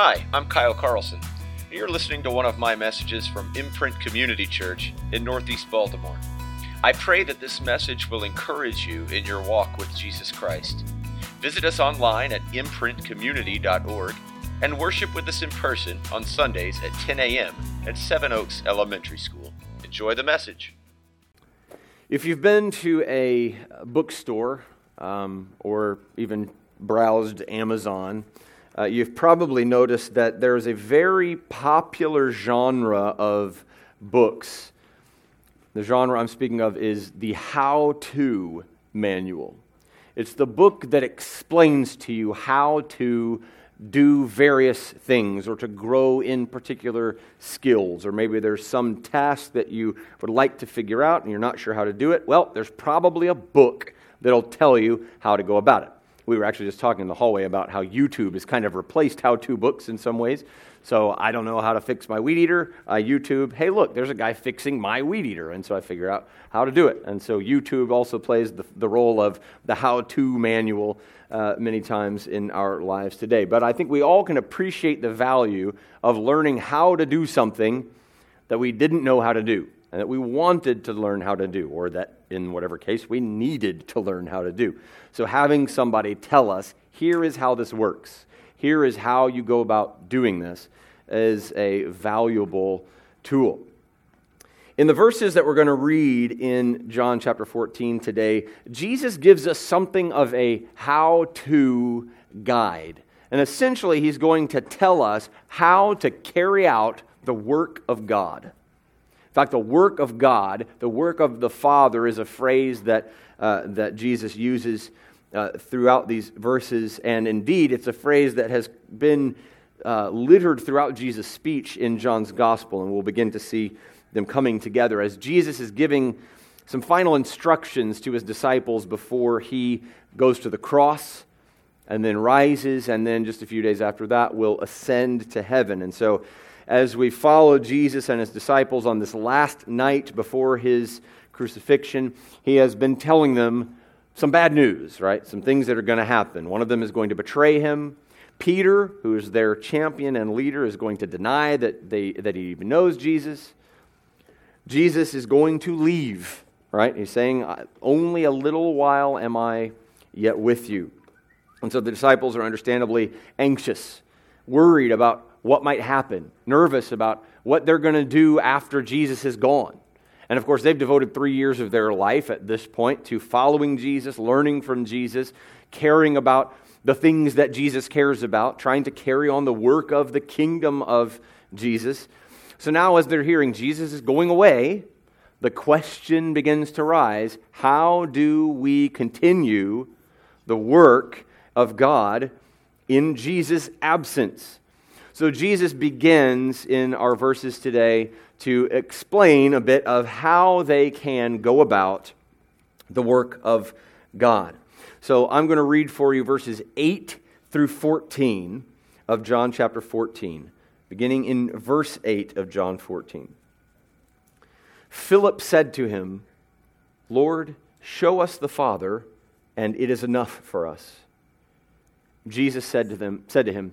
Hi, I'm Kyle Carlson. and You're listening to one of my messages from Imprint Community Church in Northeast Baltimore. I pray that this message will encourage you in your walk with Jesus Christ. Visit us online at imprintcommunity.org and worship with us in person on Sundays at 10 a.m. at Seven Oaks Elementary School. Enjoy the message. If you've been to a bookstore um, or even browsed Amazon, uh, you've probably noticed that there's a very popular genre of books. The genre I'm speaking of is the how to manual. It's the book that explains to you how to do various things or to grow in particular skills, or maybe there's some task that you would like to figure out and you're not sure how to do it. Well, there's probably a book that'll tell you how to go about it. We were actually just talking in the hallway about how YouTube has kind of replaced how to books in some ways. So I don't know how to fix my weed eater. I YouTube, hey, look, there's a guy fixing my weed eater. And so I figure out how to do it. And so YouTube also plays the, the role of the how to manual uh, many times in our lives today. But I think we all can appreciate the value of learning how to do something that we didn't know how to do and that we wanted to learn how to do, or that in whatever case we needed to learn how to do. So having somebody tell us, here is how this works, here is how you go about doing this, is a valuable tool. In the verses that we're going to read in John chapter 14 today, Jesus gives us something of a how to guide. And essentially, he's going to tell us how to carry out the work of God. In fact, the work of God, the work of the Father, is a phrase that, uh, that Jesus uses uh, throughout these verses. And indeed, it's a phrase that has been uh, littered throughout Jesus' speech in John's gospel. And we'll begin to see them coming together as Jesus is giving some final instructions to his disciples before he goes to the cross and then rises, and then just a few days after that will ascend to heaven. And so, as we follow Jesus and his disciples on this last night before his crucifixion, he has been telling them some bad news, right? Some things that are going to happen. One of them is going to betray him. Peter, who is their champion and leader, is going to deny that, they, that he even knows Jesus. Jesus is going to leave, right? He's saying, Only a little while am I yet with you. And so the disciples are understandably anxious, worried about what might happen, nervous about what they're going to do after Jesus is gone. And of course, they've devoted three years of their life at this point to following Jesus, learning from Jesus, caring about the things that Jesus cares about, trying to carry on the work of the kingdom of Jesus. So now, as they're hearing Jesus is going away, the question begins to rise how do we continue the work of God in Jesus' absence? So, Jesus begins in our verses today to explain a bit of how they can go about the work of God. So, I'm going to read for you verses 8 through 14 of John chapter 14 beginning in verse 8 of John 14. Philip said to him, Lord, show us the Father, and it is enough for us. Jesus said to, them, said to him,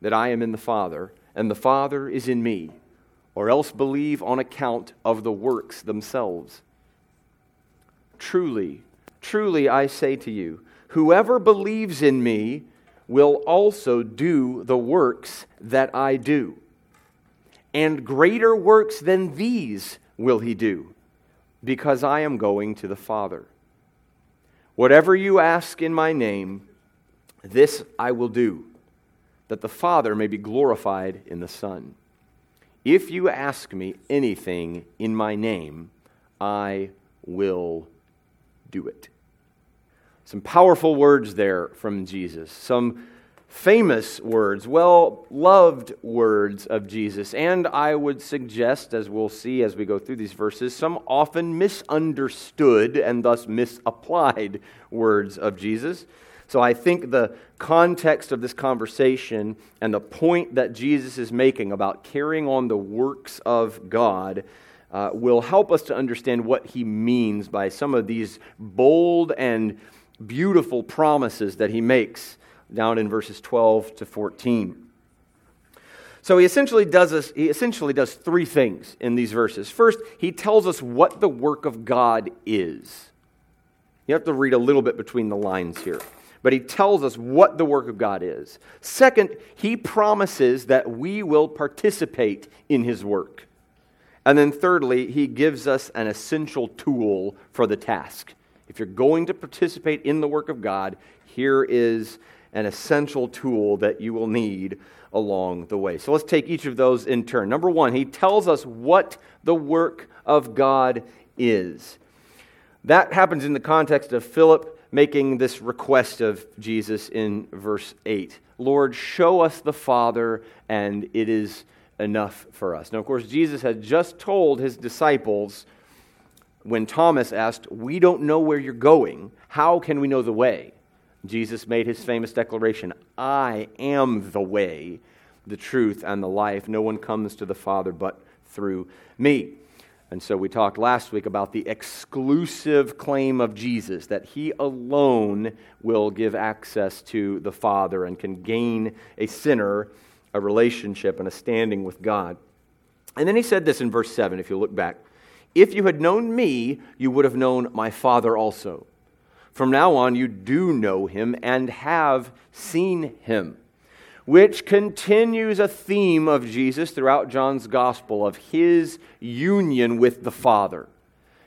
that I am in the Father and the Father is in me, or else believe on account of the works themselves. Truly, truly I say to you, whoever believes in me, will also do the works that I do. And greater works than these will he do, because I am going to the Father. Whatever you ask in my name, this I will do, that the Father may be glorified in the Son. If you ask me anything in my name, I will do it. Some powerful words there from Jesus, some famous words, well loved words of Jesus. And I would suggest, as we'll see as we go through these verses, some often misunderstood and thus misapplied words of Jesus. So I think the context of this conversation and the point that Jesus is making about carrying on the works of God. Uh, will help us to understand what he means by some of these bold and beautiful promises that he makes down in verses 12 to 14. So he essentially does this, he essentially does three things in these verses. First, he tells us what the work of God is. You have to read a little bit between the lines here. But he tells us what the work of God is. Second, he promises that we will participate in his work. And then thirdly, he gives us an essential tool for the task. If you're going to participate in the work of God, here is an essential tool that you will need along the way. So let's take each of those in turn. Number one, he tells us what the work of God is. That happens in the context of Philip making this request of Jesus in verse 8 Lord, show us the Father, and it is enough for us. Now, of course, Jesus had just told his disciples when Thomas asked, We don't know where you're going. How can we know the way? Jesus made his famous declaration I am the way, the truth, and the life. No one comes to the Father but through me. And so we talked last week about the exclusive claim of Jesus that he alone will give access to the Father and can gain a sinner a relationship and a standing with God. And then he said this in verse 7, if you look back If you had known me, you would have known my Father also. From now on, you do know him and have seen him, which continues a theme of Jesus throughout John's gospel of his union with the Father.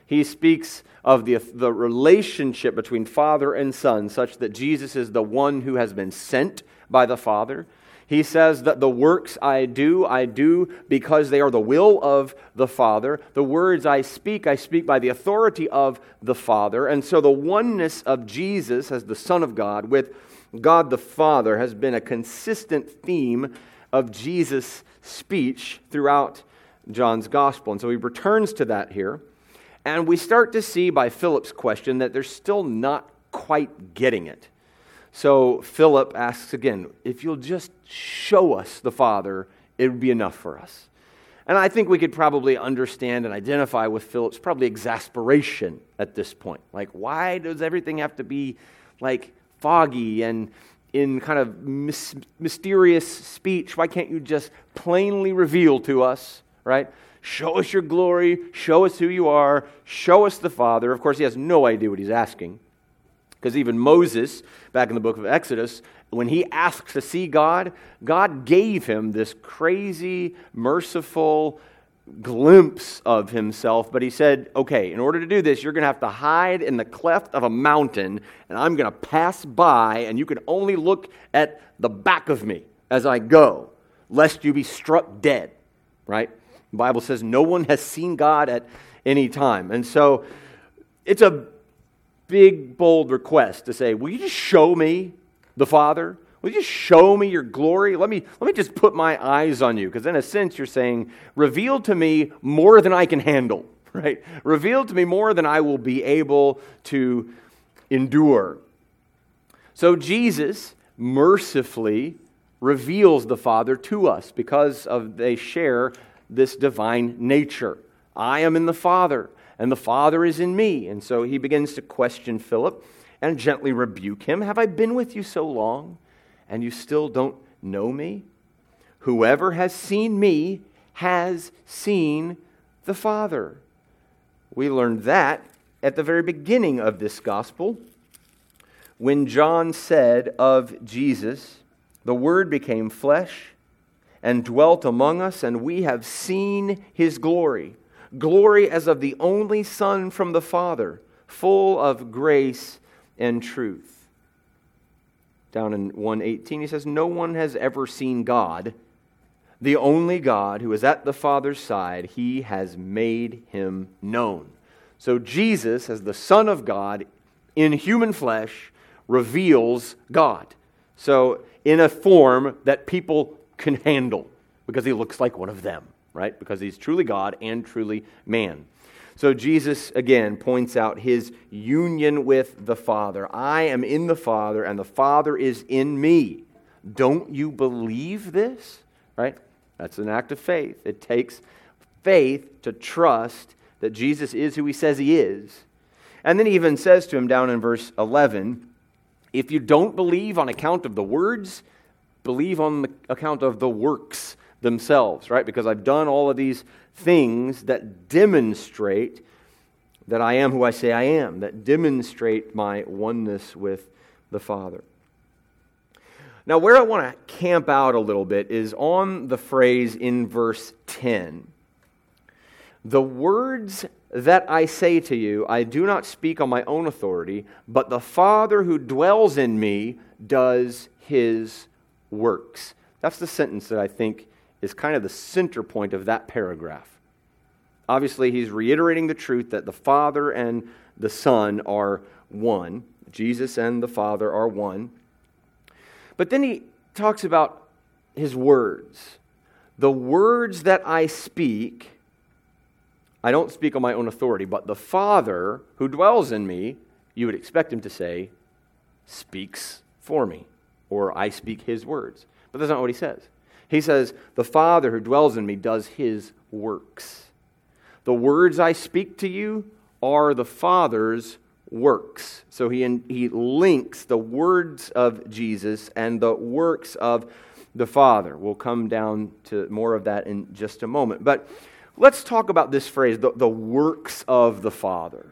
He speaks of the, the relationship between Father and Son, such that Jesus is the one who has been sent by the Father. He says that the works I do, I do because they are the will of the Father. The words I speak, I speak by the authority of the Father. And so the oneness of Jesus as the Son of God with God the Father has been a consistent theme of Jesus' speech throughout John's Gospel. And so he returns to that here. And we start to see by Philip's question that they're still not quite getting it. So Philip asks again, if you'll just show us the Father, it would be enough for us. And I think we could probably understand and identify with Philip's probably exasperation at this point. Like, why does everything have to be like foggy and in kind of mis- mysterious speech? Why can't you just plainly reveal to us, right? Show us your glory, show us who you are, show us the Father. Of course, he has no idea what he's asking. Because even Moses, back in the book of Exodus, when he asked to see God, God gave him this crazy, merciful glimpse of himself. But he said, okay, in order to do this, you're going to have to hide in the cleft of a mountain, and I'm going to pass by, and you can only look at the back of me as I go, lest you be struck dead. Right? The Bible says no one has seen God at any time. And so it's a big, bold request to say, Will you just show me the Father? Will you just show me your glory? Let me, let me just put my eyes on you. Because in a sense, you're saying, Reveal to me more than I can handle, right? Reveal to me more than I will be able to endure. So Jesus mercifully reveals the Father to us because of they share this divine nature. I am in the Father and the Father is in me. And so he begins to question Philip and gently rebuke him Have I been with you so long, and you still don't know me? Whoever has seen me has seen the Father. We learned that at the very beginning of this gospel when John said of Jesus, The Word became flesh and dwelt among us, and we have seen his glory glory as of the only Son from the Father, full of grace and truth. Down in 118, he says, No one has ever seen God, the only God who is at the Father's side. He has made him known. So Jesus, as the Son of God in human flesh, reveals God. So in a form that people can handle because he looks like one of them, right? Because he's truly God and truly man. So Jesus again points out his union with the Father. I am in the Father, and the Father is in me. Don't you believe this? Right? That's an act of faith. It takes faith to trust that Jesus is who he says he is. And then he even says to him down in verse 11 if you don't believe on account of the words, believe on the account of the works themselves, right? Because I've done all of these things that demonstrate that I am who I say I am, that demonstrate my oneness with the Father. Now, where I want to camp out a little bit is on the phrase in verse 10. The words that I say to you, I do not speak on my own authority, but the Father who dwells in me does his works. That's the sentence that I think is kind of the center point of that paragraph. Obviously, he's reiterating the truth that the Father and the Son are one. Jesus and the Father are one. But then he talks about his words. The words that I speak, I don't speak on my own authority, but the Father who dwells in me, you would expect him to say, speaks for me, or I speak his words. But that's not what he says. He says, The Father who dwells in me does his works. The words I speak to you are the Father's works. So he, he links the words of Jesus and the works of the Father. We'll come down to more of that in just a moment. But let's talk about this phrase, the, the works of the Father.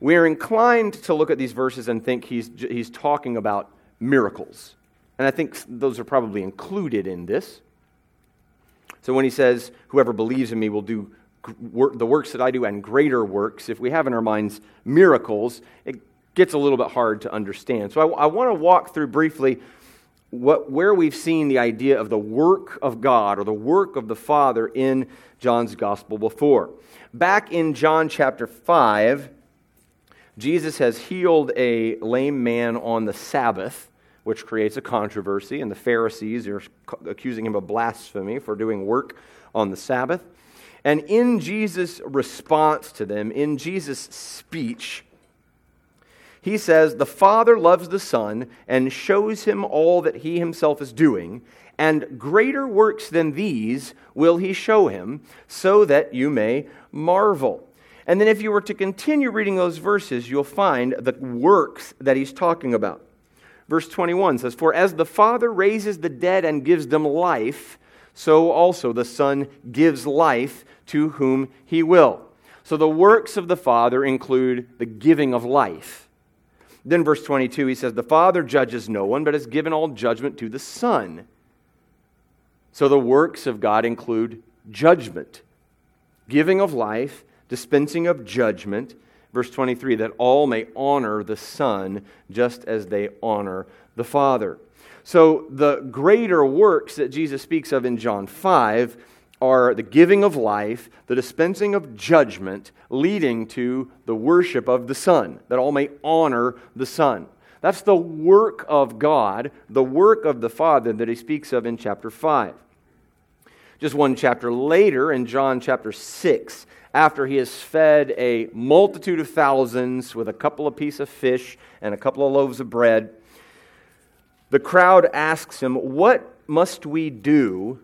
We're inclined to look at these verses and think he's, he's talking about miracles. And I think those are probably included in this. So when he says, Whoever believes in me will do the works that I do and greater works, if we have in our minds miracles, it gets a little bit hard to understand. So I, I want to walk through briefly what, where we've seen the idea of the work of God or the work of the Father in John's gospel before. Back in John chapter 5, Jesus has healed a lame man on the Sabbath, which creates a controversy, and the Pharisees are accusing him of blasphemy for doing work on the Sabbath. And in Jesus' response to them, in Jesus' speech, he says, The Father loves the Son and shows him all that he himself is doing, and greater works than these will he show him, so that you may marvel. And then, if you were to continue reading those verses, you'll find the works that he's talking about. Verse 21 says, For as the Father raises the dead and gives them life, so also the Son gives life to whom he will. So the works of the Father include the giving of life. Then, verse 22, he says, The Father judges no one, but has given all judgment to the Son. So the works of God include judgment, giving of life, dispensing of judgment. Verse 23, that all may honor the Son just as they honor the Father. So, the greater works that Jesus speaks of in John 5 are the giving of life, the dispensing of judgment, leading to the worship of the Son, that all may honor the Son. That's the work of God, the work of the Father that he speaks of in chapter 5. Just one chapter later, in John chapter 6, after he has fed a multitude of thousands with a couple of pieces of fish and a couple of loaves of bread, the crowd asks him, What must we do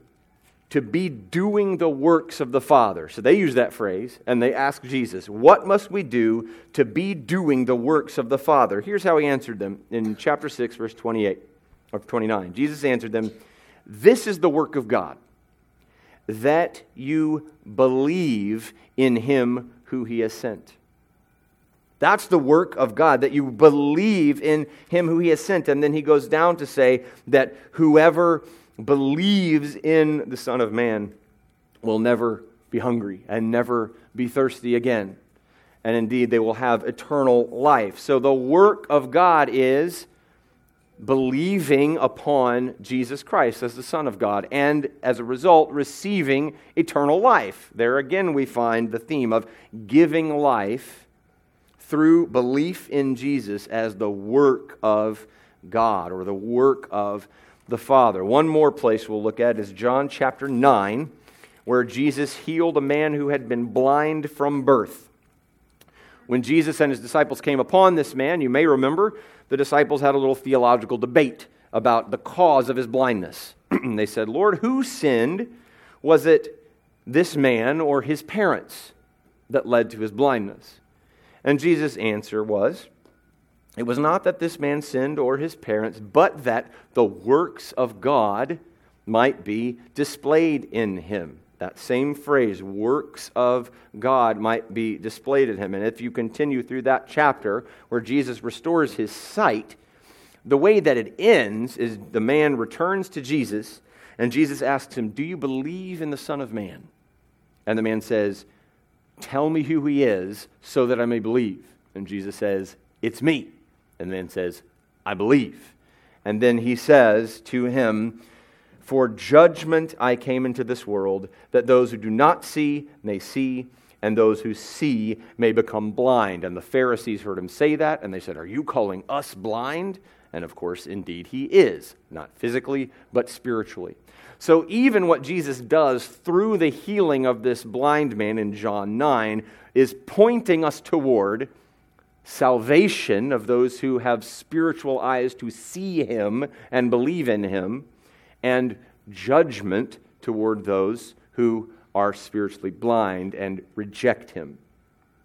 to be doing the works of the Father? So they use that phrase and they ask Jesus, What must we do to be doing the works of the Father? Here's how he answered them in chapter 6, verse 28 or 29. Jesus answered them, This is the work of God, that you believe in him who he has sent. That's the work of God, that you believe in him who he has sent. And then he goes down to say that whoever believes in the Son of Man will never be hungry and never be thirsty again. And indeed, they will have eternal life. So the work of God is believing upon Jesus Christ as the Son of God, and as a result, receiving eternal life. There again, we find the theme of giving life through belief in Jesus as the work of God or the work of the Father. One more place we'll look at is John chapter 9, where Jesus healed a man who had been blind from birth. When Jesus and his disciples came upon this man, you may remember the disciples had a little theological debate about the cause of his blindness. they said, Lord, who sinned? Was it this man or his parents that led to his blindness? And Jesus' answer was, It was not that this man sinned or his parents, but that the works of God might be displayed in him. That same phrase, works of God, might be displayed in him. And if you continue through that chapter where Jesus restores his sight, the way that it ends is the man returns to Jesus, and Jesus asks him, Do you believe in the Son of Man? And the man says, Tell me who he is so that I may believe. And Jesus says, It's me. And the man says, I believe. And then he says to him, For judgment I came into this world, that those who do not see may see, and those who see may become blind. And the Pharisees heard him say that, and they said, Are you calling us blind? And of course, indeed, he is, not physically, but spiritually. So, even what Jesus does through the healing of this blind man in John 9 is pointing us toward salvation of those who have spiritual eyes to see him and believe in him, and judgment toward those who are spiritually blind and reject him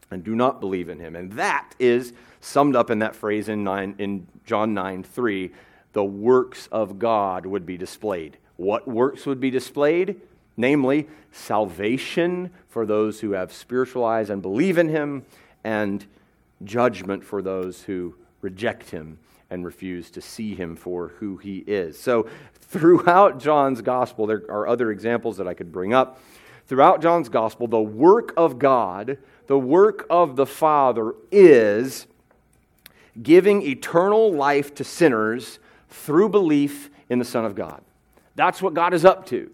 and do not believe in him. And that is summed up in that phrase in, nine, in John 9 3 the works of God would be displayed. What works would be displayed? Namely, salvation for those who have spiritual eyes and believe in him, and judgment for those who reject him and refuse to see him for who he is. So, throughout John's gospel, there are other examples that I could bring up. Throughout John's gospel, the work of God, the work of the Father is giving eternal life to sinners through belief in the Son of God. That's what God is up to.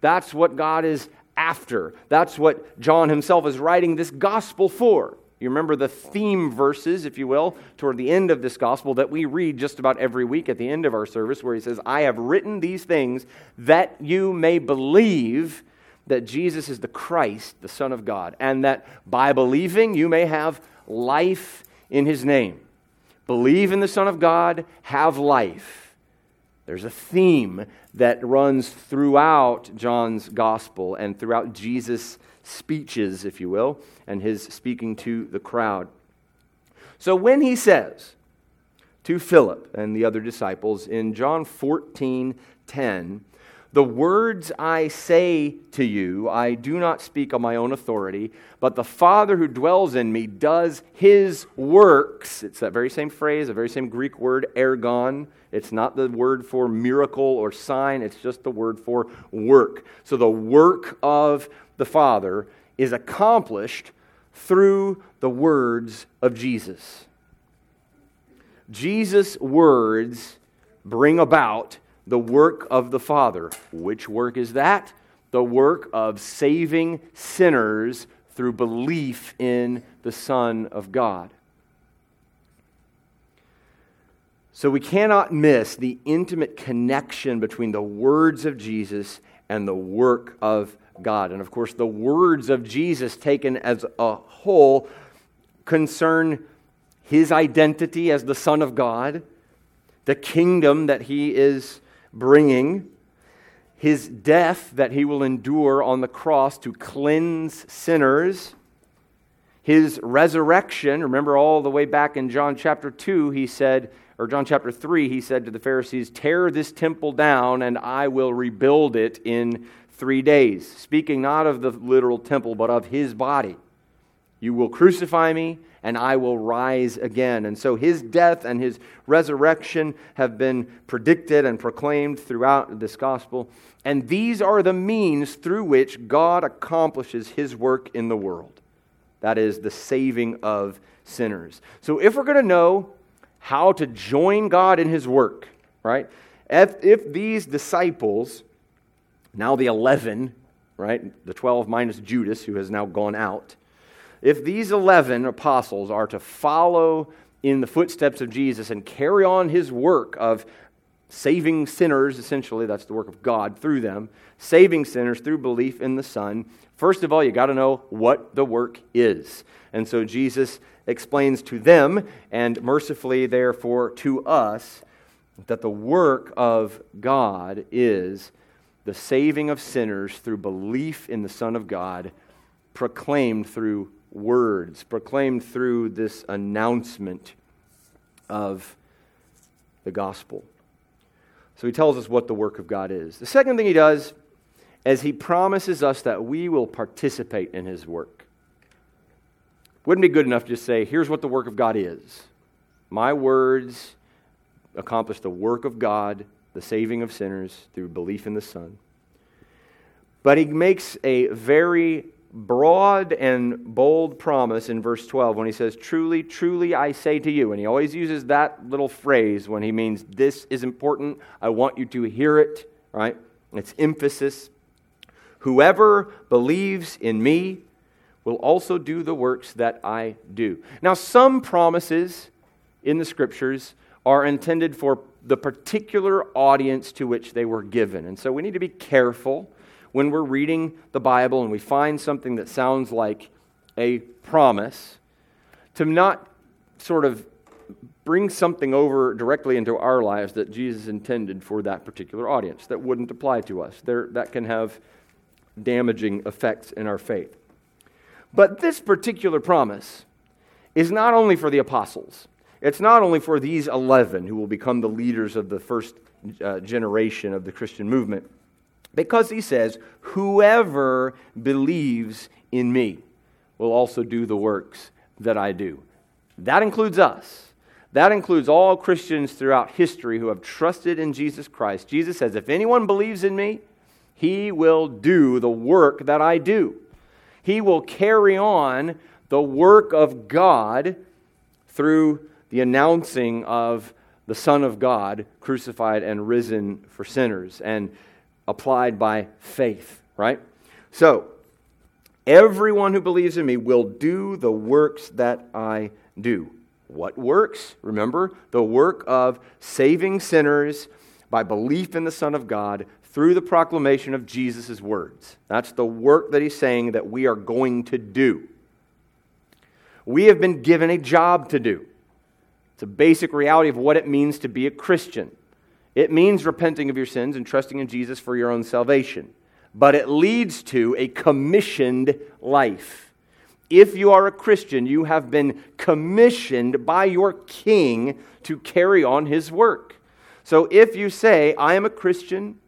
That's what God is after. That's what John himself is writing this gospel for. You remember the theme verses, if you will, toward the end of this gospel that we read just about every week at the end of our service, where he says, I have written these things that you may believe that Jesus is the Christ, the Son of God, and that by believing you may have life in his name. Believe in the Son of God, have life. There's a theme that runs throughout John's gospel and throughout Jesus' speeches, if you will, and his speaking to the crowd. So when he says to Philip and the other disciples in John 14 10, the words I say to you, I do not speak on my own authority, but the Father who dwells in me does his works. It's that very same phrase, the very same Greek word, ergon. It's not the word for miracle or sign, it's just the word for work. So the work of the Father is accomplished through the words of Jesus. Jesus' words bring about the work of the Father. Which work is that? The work of saving sinners through belief in the Son of God. So we cannot miss the intimate connection between the words of Jesus and the work of God. And of course, the words of Jesus taken as a whole concern his identity as the Son of God, the kingdom that he is bringing his death that he will endure on the cross to cleanse sinners, his resurrection. Remember, all the way back in John chapter 2, he said, or John chapter 3, he said to the Pharisees, Tear this temple down, and I will rebuild it in three days. Speaking not of the literal temple, but of his body. You will crucify me, and I will rise again. And so his death and his resurrection have been predicted and proclaimed throughout this gospel. And these are the means through which God accomplishes his work in the world. That is, the saving of sinners. So if we're going to know how to join God in his work, right? If, if these disciples, now the 11, right, the 12 minus Judas, who has now gone out, if these 11 apostles are to follow in the footsteps of Jesus and carry on his work of saving sinners, essentially, that's the work of God through them, saving sinners through belief in the Son, first of all, you got to know what the work is. And so Jesus explains to them, and mercifully, therefore, to us, that the work of God is the saving of sinners through belief in the Son of God, proclaimed through words, proclaimed through this announcement of the gospel. So he tells us what the work of God is. The second thing he does is he promises us that we will participate in his work. Wouldn't be good enough to just say, here's what the work of God is. My words accomplish the work of God, the saving of sinners through belief in the Son. But he makes a very broad and bold promise in verse 12 when he says, Truly, truly, I say to you. And he always uses that little phrase when he means this is important. I want you to hear it, right? It's emphasis. Whoever believes in me will also do the works that I do. Now, some promises in the scriptures are intended for the particular audience to which they were given. And so we need to be careful when we're reading the Bible and we find something that sounds like a promise to not sort of bring something over directly into our lives that Jesus intended for that particular audience that wouldn't apply to us. There, that can have damaging effects in our faith. But this particular promise is not only for the apostles, it's not only for these 11 who will become the leaders of the first uh, generation of the Christian movement. Because he says, Whoever believes in me will also do the works that I do. That includes us. That includes all Christians throughout history who have trusted in Jesus Christ. Jesus says, If anyone believes in me, he will do the work that I do. He will carry on the work of God through the announcing of the Son of God crucified and risen for sinners. And applied by faith, right? So, everyone who believes in me will do the works that I do. What works? Remember, the work of saving sinners by belief in the Son of God through the proclamation of Jesus' words. That's the work that he's saying that we are going to do. We have been given a job to do. It's a basic reality of what it means to be a Christian. It means repenting of your sins and trusting in Jesus for your own salvation. But it leads to a commissioned life. If you are a Christian, you have been commissioned by your king to carry on his work. So if you say, I am a Christian,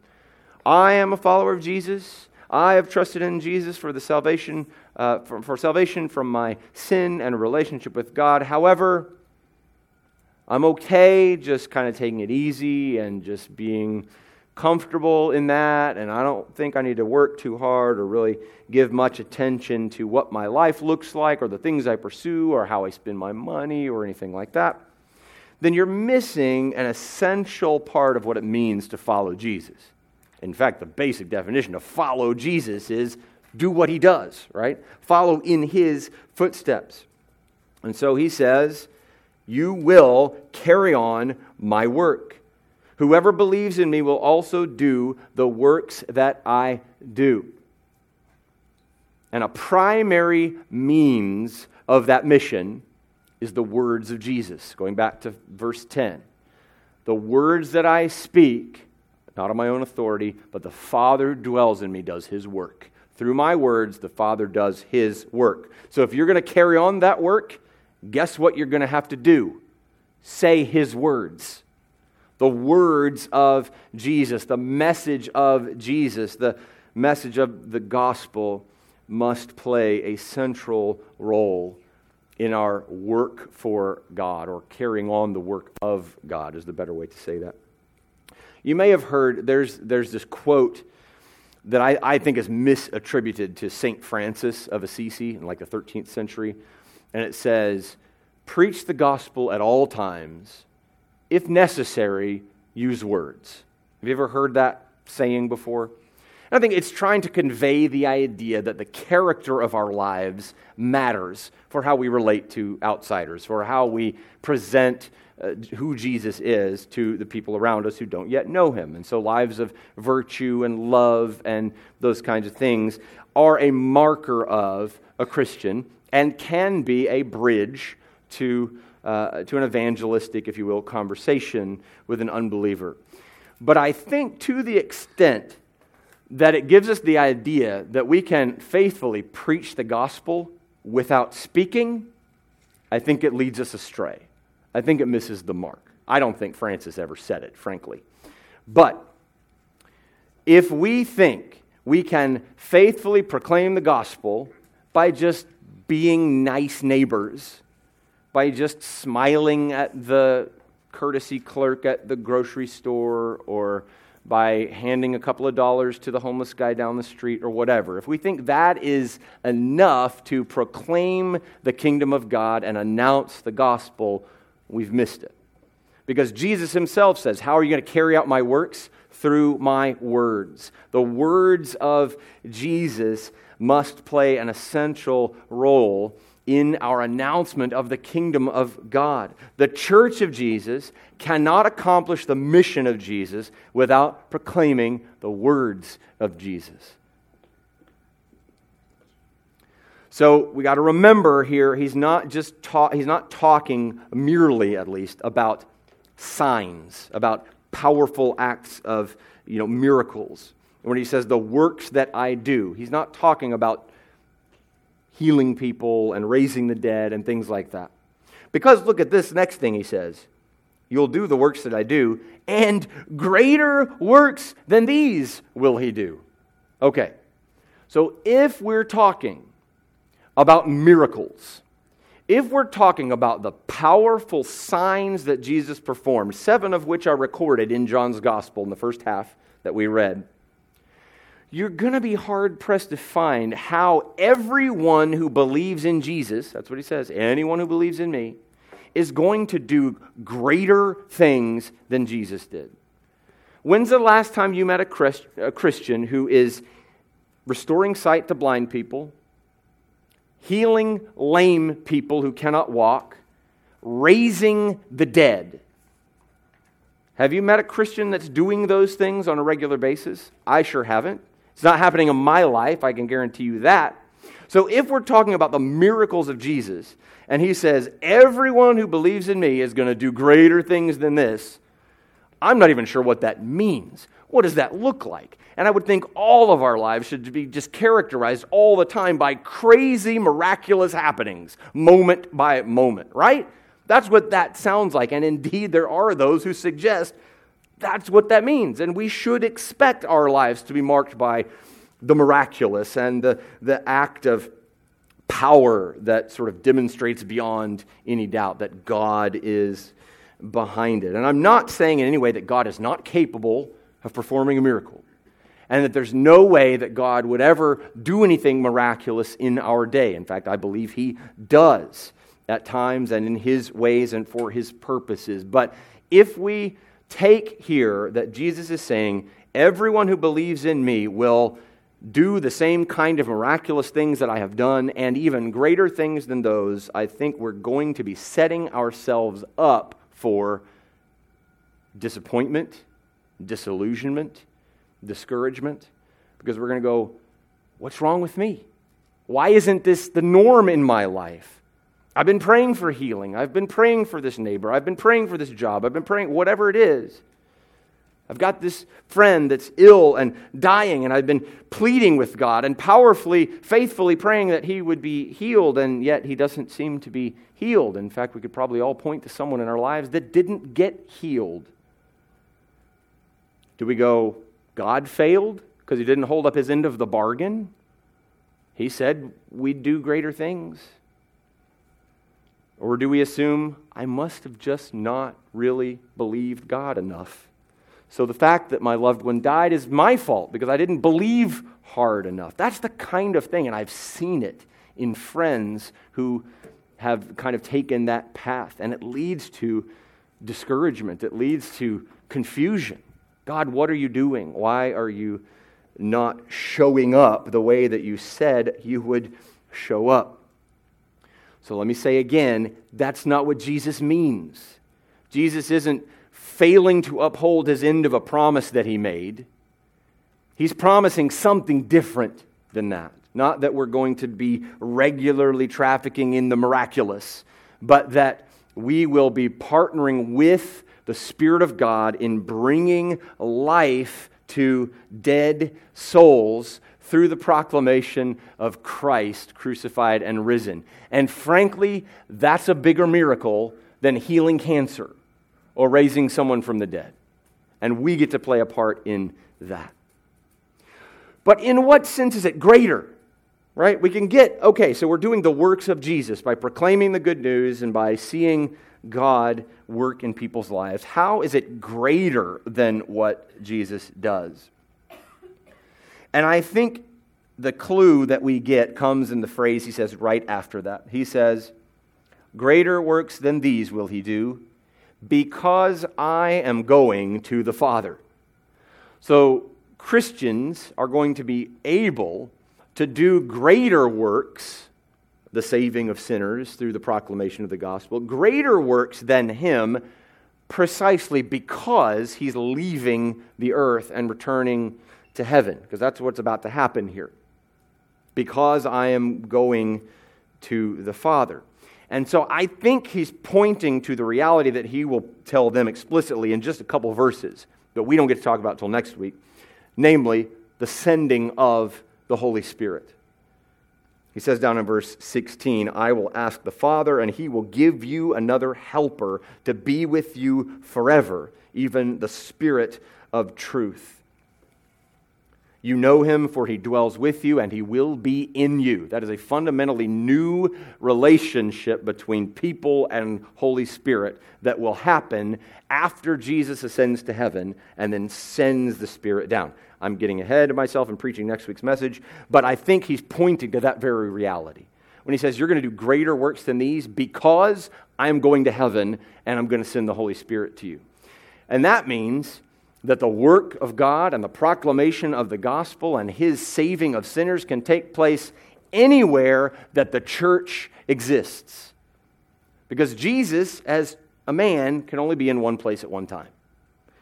I am a follower of Jesus, I have trusted in Jesus for the salvation, uh, for, for salvation from my sin and a relationship with God. However, I'm okay just kind of taking it easy and just being comfortable in that, and I don't think I need to work too hard or really give much attention to what my life looks like or the things I pursue or how I spend my money or anything like that, then you're missing an essential part of what it means to follow Jesus. In fact, the basic definition of follow Jesus is do what he does, right? Follow in his footsteps. And so he says, you will carry on my work. Whoever believes in me will also do the works that I do. And a primary means of that mission is the words of Jesus. Going back to verse 10. The words that I speak, not on my own authority, but the Father dwells in me does his work. Through my words, the Father does his work. So if you're going to carry on that work, guess what you're going to have to do? Say his words. The words of Jesus, the message of Jesus, the message of the gospel must play a central role in our work for God or carrying on the work of God, is the better way to say that. You may have heard there's, there's this quote that I, I think is misattributed to St. Francis of Assisi in like the 13th century and it says, Preach the gospel at all times. If necessary, use words. Have you ever heard that saying before? I think it's trying to convey the idea that the character of our lives matters for how we relate to outsiders, for how we present uh, who Jesus is to the people around us who don't yet know him. And so, lives of virtue and love and those kinds of things are a marker of a Christian and can be a bridge to, uh, to an evangelistic, if you will, conversation with an unbeliever. But I think to the extent that it gives us the idea that we can faithfully preach the gospel without speaking, I think it leads us astray. I think it misses the mark. I don't think Francis ever said it, frankly. But if we think we can faithfully proclaim the gospel by just being nice neighbors, by just smiling at the courtesy clerk at the grocery store or by handing a couple of dollars to the homeless guy down the street or whatever, if we think that is enough to proclaim the kingdom of God and announce the gospel, we've missed it. Because Jesus himself says, How are you going to carry out my works? Through my words. The words of Jesus must play an essential role in our announcement of the kingdom of God. The church of Jesus cannot accomplish the mission of Jesus without proclaiming the words of Jesus. So we got to remember here he's not just ta- he's not talking merely at least about signs, about powerful acts of, you know, miracles. When he says the works that I do, he's not talking about healing people and raising the dead and things like that. Because look at this next thing he says You'll do the works that I do, and greater works than these will he do. Okay, so if we're talking about miracles, if we're talking about the powerful signs that Jesus performed, seven of which are recorded in John's gospel in the first half that we read, you're going to be hard pressed to find how everyone who believes in Jesus, that's what he says, anyone who believes in me, is going to do greater things than Jesus did. When's the last time you met a, Christ, a Christian who is restoring sight to blind people, healing lame people who cannot walk, raising the dead? Have you met a Christian that's doing those things on a regular basis? I sure haven't. It's not happening in my life, I can guarantee you that. So, if we're talking about the miracles of Jesus, and he says, Everyone who believes in me is going to do greater things than this, I'm not even sure what that means. What does that look like? And I would think all of our lives should be just characterized all the time by crazy, miraculous happenings, moment by moment, right? That's what that sounds like. And indeed, there are those who suggest that's what that means. And we should expect our lives to be marked by the miraculous and the, the act of power that sort of demonstrates beyond any doubt that God is behind it. And I'm not saying in any way that God is not capable of performing a miracle and that there's no way that God would ever do anything miraculous in our day. In fact, I believe He does at times and in His ways and for His purposes. But if we take here that Jesus is saying, everyone who believes in me will do the same kind of miraculous things that I have done and even greater things than those, I think we're going to be setting ourselves up for disappointment, disillusionment, discouragement, because we're going to go, What's wrong with me? Why isn't this the norm in my life? I've been praying for healing. I've been praying for this neighbor. I've been praying for this job. I've been praying, whatever it is. I've got this friend that's ill and dying, and I've been pleading with God and powerfully, faithfully praying that he would be healed, and yet he doesn't seem to be healed. In fact, we could probably all point to someone in our lives that didn't get healed. Do we go, God failed because he didn't hold up his end of the bargain? He said we'd do greater things. Or do we assume, I must have just not really believed God enough? So the fact that my loved one died is my fault because I didn't believe hard enough. That's the kind of thing, and I've seen it in friends who have kind of taken that path, and it leads to discouragement, it leads to confusion. God, what are you doing? Why are you not showing up the way that you said you would show up. So let me say again that's not what Jesus means. Jesus isn't failing to uphold his end of a promise that he made. He's promising something different than that. Not that we're going to be regularly trafficking in the miraculous, but that we will be partnering with the Spirit of God in bringing life to dead souls through the proclamation of Christ crucified and risen. And frankly, that's a bigger miracle than healing cancer or raising someone from the dead. And we get to play a part in that. But in what sense is it greater? Right? We can get, okay, so we're doing the works of Jesus by proclaiming the good news and by seeing God work in people's lives. How is it greater than what Jesus does? And I think the clue that we get comes in the phrase he says right after that. He says, Greater works than these will he do, because I am going to the Father. So Christians are going to be able to do greater works, the saving of sinners through the proclamation of the gospel, greater works than him precisely because he's leaving the earth and returning to heaven, because that's what's about to happen here. Because I am going to the Father. And so I think he's pointing to the reality that he will tell them explicitly in just a couple verses that we don't get to talk about until next week, namely the sending of the Holy Spirit. He says down in verse 16, I will ask the Father, and he will give you another helper to be with you forever, even the Spirit of truth. You know him, for he dwells with you, and he will be in you. That is a fundamentally new relationship between people and Holy Spirit that will happen after Jesus ascends to heaven and then sends the Spirit down. I'm getting ahead of myself and preaching next week's message, but I think he's pointing to that very reality. When he says, You're going to do greater works than these because I'm going to heaven and I'm going to send the Holy Spirit to you. And that means that the work of God and the proclamation of the gospel and his saving of sinners can take place anywhere that the church exists. Because Jesus, as a man, can only be in one place at one time.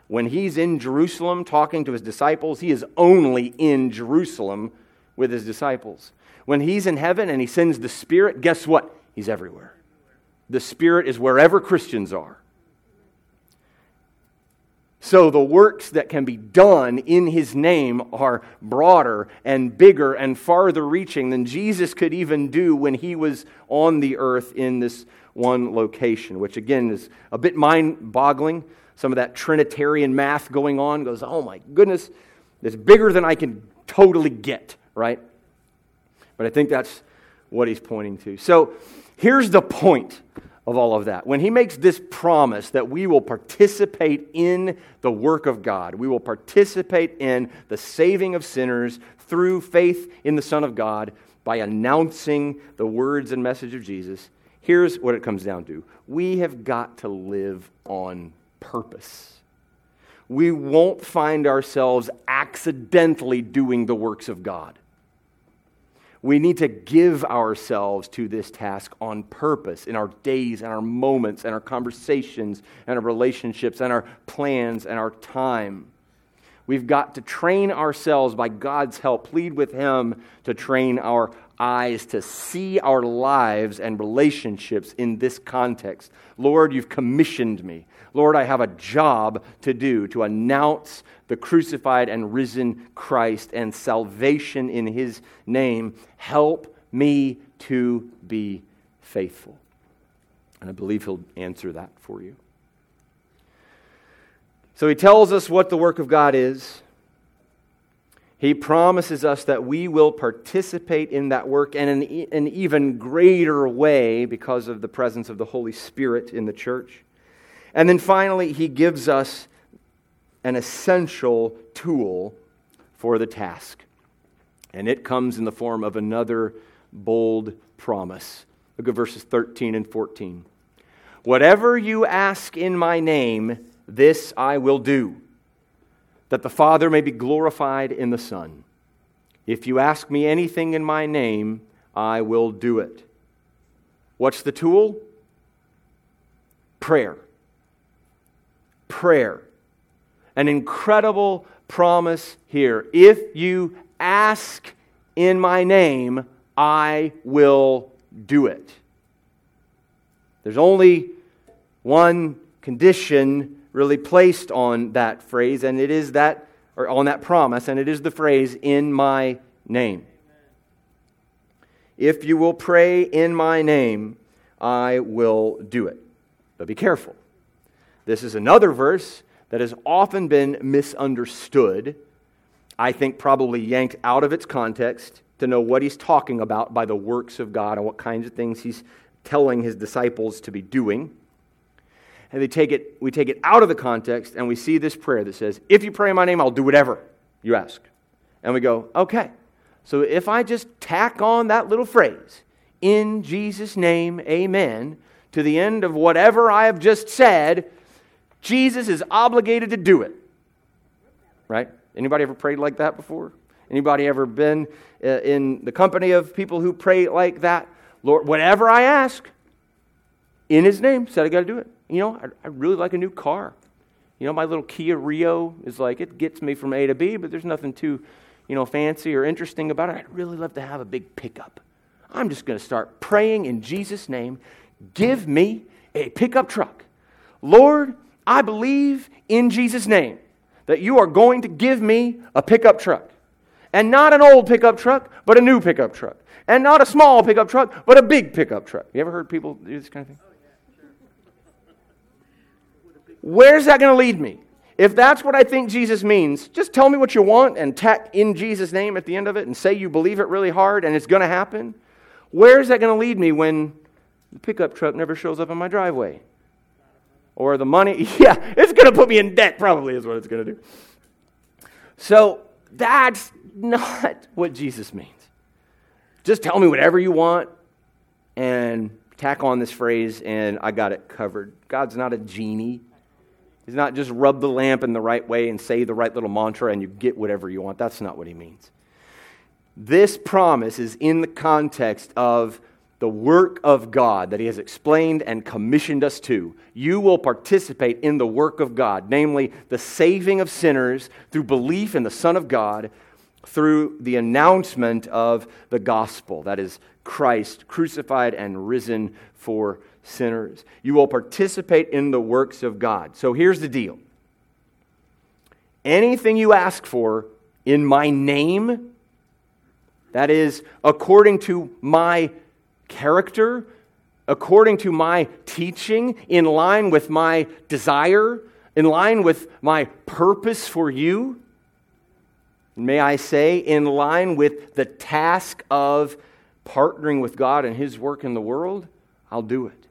When he's in Jerusalem talking to his disciples, he is only in Jerusalem with his disciples. When he's in heaven and he sends the Spirit, guess what? He's everywhere. The Spirit is wherever Christians are. So the works that can be done in his name are broader and bigger and farther reaching than Jesus could even do when he was on the earth in this one location, which again is a bit mind boggling. Some of that Trinitarian math going on goes, oh my goodness, it's bigger than I can totally get, right? But I think that's what he's pointing to. So here's the point of all of that. When he makes this promise that we will participate in the work of God, we will participate in the saving of sinners through faith in the Son of God by announcing the words and message of Jesus, here's what it comes down to we have got to live on purpose. We won't find ourselves accidentally doing the works of God we need to give ourselves to this task on purpose in our days and our moments and our conversations and our relationships and our plans and our time. We've got to train ourselves by God's help, plead with Him to train our eyes to see our lives and relationships in this context. Lord, you've commissioned me. Lord, I have a job to do to announce the crucified and risen Christ and salvation in his name. Help me to be faithful. And I believe he'll answer that for you. So he tells us what the work of God is. He promises us that we will participate in that work and in an even greater way because of the presence of the Holy Spirit in the church. And then finally, he gives us an essential tool for the task. And it comes in the form of another bold promise. Look at verses 13 and 14. Whatever you ask in my name, this I will do, that the Father may be glorified in the Son. If you ask me anything in my name, I will do it. What's the tool? Prayer. Prayer. An incredible promise here. If you ask in my name, I will do it. There's only one condition really placed on that phrase, and it is that, or on that promise, and it is the phrase, in my name. If you will pray in my name, I will do it. But be careful. This is another verse that has often been misunderstood. I think probably yanked out of its context to know what he's talking about by the works of God and what kinds of things he's telling his disciples to be doing. And they take it, we take it out of the context and we see this prayer that says, If you pray in my name, I'll do whatever you ask. And we go, Okay. So if I just tack on that little phrase, in Jesus' name, amen, to the end of whatever I have just said, Jesus is obligated to do it. Right? Anybody ever prayed like that before? Anybody ever been uh, in the company of people who pray like that? Lord, whatever I ask, in His name, said I got to do it. You know, I, I really like a new car. You know, my little Kia Rio is like, it gets me from A to B, but there's nothing too, you know, fancy or interesting about it. I'd really love to have a big pickup. I'm just going to start praying in Jesus' name. Give me a pickup truck. Lord, I believe in Jesus' name that you are going to give me a pickup truck. And not an old pickup truck, but a new pickup truck. And not a small pickup truck, but a big pickup truck. You ever heard people do this kind of thing? Where's that going to lead me? If that's what I think Jesus means, just tell me what you want and tack in Jesus' name at the end of it and say you believe it really hard and it's going to happen. Where's that going to lead me when the pickup truck never shows up in my driveway? Or the money, yeah, it's going to put me in debt, probably, is what it's going to do. So that's not what Jesus means. Just tell me whatever you want and tack on this phrase, and I got it covered. God's not a genie. He's not just rub the lamp in the right way and say the right little mantra and you get whatever you want. That's not what he means. This promise is in the context of the work of God that He has explained and commissioned us to. You will participate in the work of God, namely the saving of sinners through belief in the Son of God, through the announcement of the gospel that is, Christ crucified and risen for sinners. You will participate in the works of God. So here's the deal anything you ask for in my name, that is, according to my character, according to my teaching, in line with my desire, in line with my purpose for you, may I say, in line with the task of partnering with God and His work in the world, I'll do it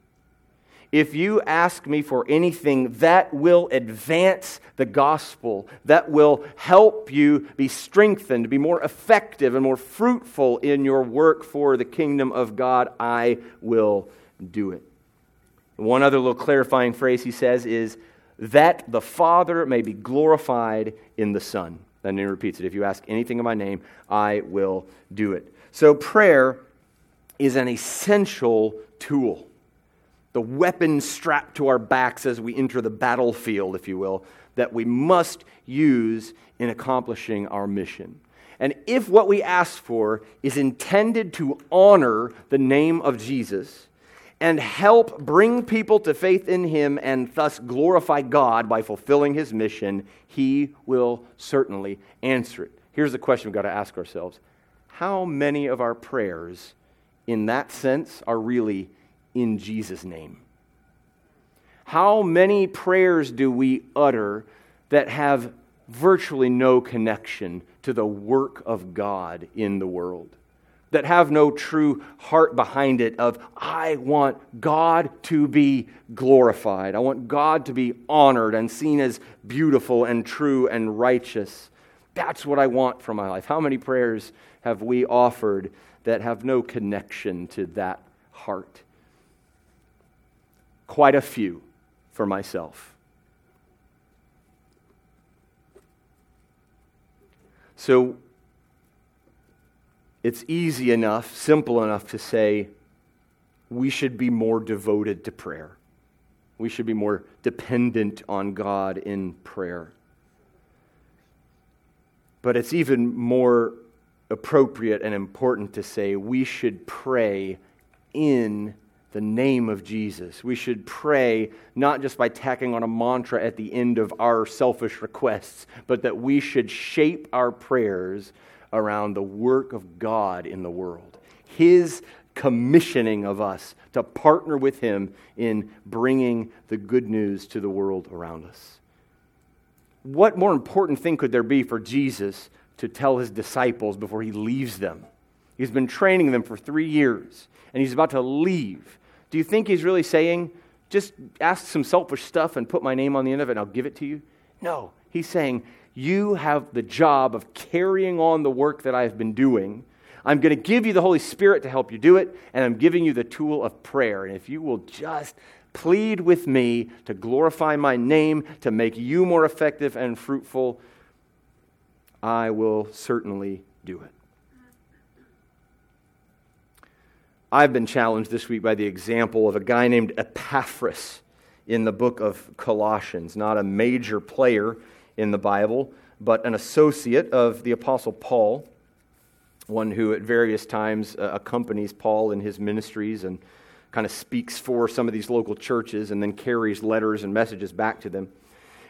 if you ask me for anything that will advance the gospel, that will help you be strengthened, be more effective, and more fruitful in your work for the kingdom of God, I will do it. One other little clarifying phrase he says is, that the Father may be glorified in the Son. Then he repeats it. If you ask anything in my name, I will do it. So prayer is an essential tool the weapon strapped to our backs as we enter the battlefield, if you will, that we must use in accomplishing our mission. And if what we ask for is intended to honor the name of Jesus and help bring people to faith in him and thus glorify God by fulfilling his mission, he will certainly answer it. Here's the question we've got to ask ourselves How many of our prayers, in that sense, are really in Jesus' name. How many prayers do we utter that have virtually no connection to the work of God in the world? That have no true heart behind it of, I want God to be glorified. I want God to be honored and seen as beautiful and true and righteous. That's what I want for my life. How many prayers have we offered that have no connection to that heart? Quite a few for myself. So it's easy enough, simple enough to say we should be more devoted to prayer. We should be more dependent on God in prayer. But it's even more appropriate and important to say we should pray in the name of Jesus. We should pray not just by tacking on a mantra at the end of our selfish requests, but that we should shape our prayers around the work of God in the world. His commissioning of us to partner with Him in bringing the good news to the world around us. What more important thing could there be for Jesus to tell His disciples before He leaves them? He's been training them for three years, and He's about to leave. Do you think He's really saying, just ask some selfish stuff and put my name on the end of it and I'll give it to you? No. He's saying, you have the job of carrying on the work that I've been doing I'm going to give you the Holy Spirit to help you do it, and I'm giving you the tool of prayer. And if you will just plead with me to glorify my name, to make you more effective and fruitful, I will certainly do it. I've been challenged this week by the example of a guy named Epaphras in the book of Colossians, not a major player in the Bible, but an associate of the Apostle Paul one who at various times uh, accompanies Paul in his ministries and kind of speaks for some of these local churches and then carries letters and messages back to them.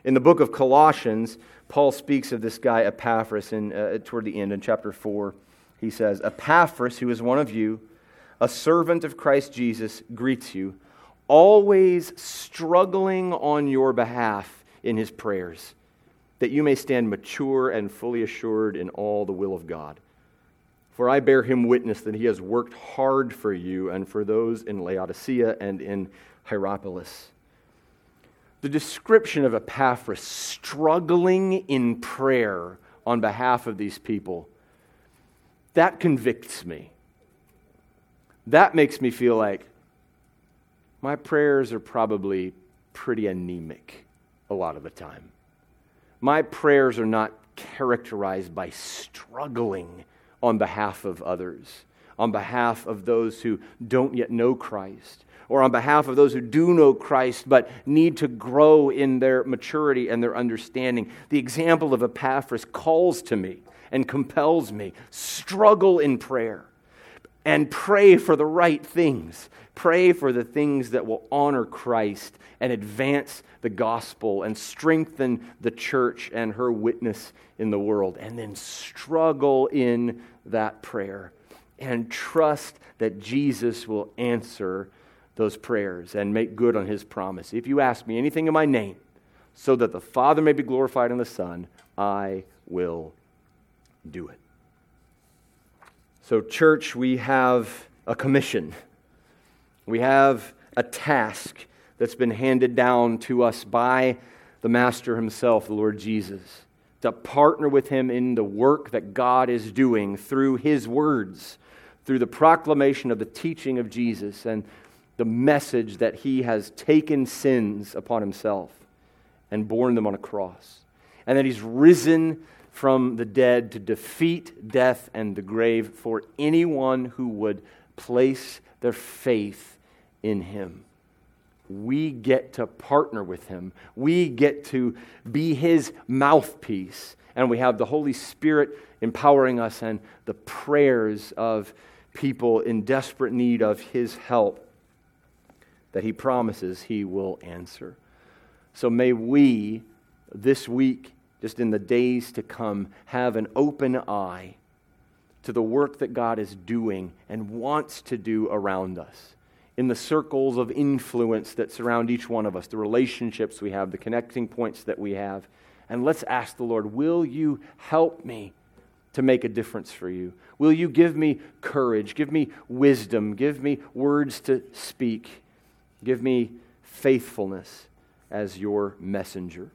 In the book of Colossians, Paul speaks of this guy Epaphras in, uh, toward the end in chapter 4. He says, Epaphras, who is one of you, a servant of Christ Jesus, greets you, always struggling on your behalf in his prayers, that you may stand mature and fully assured in all the will of God. For I bear him witness that he has worked hard for you and for those in Laodicea and in Hierapolis. The description of Epaphras struggling in prayer on behalf of these people, that convicts me. That makes me feel like my prayers are probably pretty anemic a lot of the time. My prayers are not characterized by struggling on behalf of others, on behalf of those who don't yet know Christ, or on behalf of those who do know Christ but need to grow in their maturity and their understanding. The example of Epaphras calls to me and compels me struggle in prayer and pray for the right things. Pray for the things that will honor Christ and advance the gospel and strengthen the church and her witness in the world. And then struggle in that prayer and trust that Jesus will answer those prayers and make good on his promise. If you ask me anything in my name, so that the Father may be glorified in the Son, I will do it. So, church, we have a commission. We have a task that's been handed down to us by the Master himself, the Lord Jesus, to partner with him in the work that God is doing through his words, through the proclamation of the teaching of Jesus and the message that he has taken sins upon himself and borne them on a cross, and that he's risen from the dead to defeat death and the grave for anyone who would place their faith in him. We get to partner with him. We get to be his mouthpiece. And we have the Holy Spirit empowering us and the prayers of people in desperate need of his help that he promises he will answer. So may we this week just in the days to come, have an open eye to the work that God is doing and wants to do around us. In the circles of influence that surround each one of us, the relationships we have, the connecting points that we have. And let's ask the Lord, will you help me to make a difference for you? Will you give me courage? Give me wisdom? Give me words to speak? Give me faithfulness as your messenger?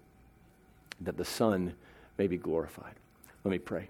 That the Son may be glorified. Let me pray.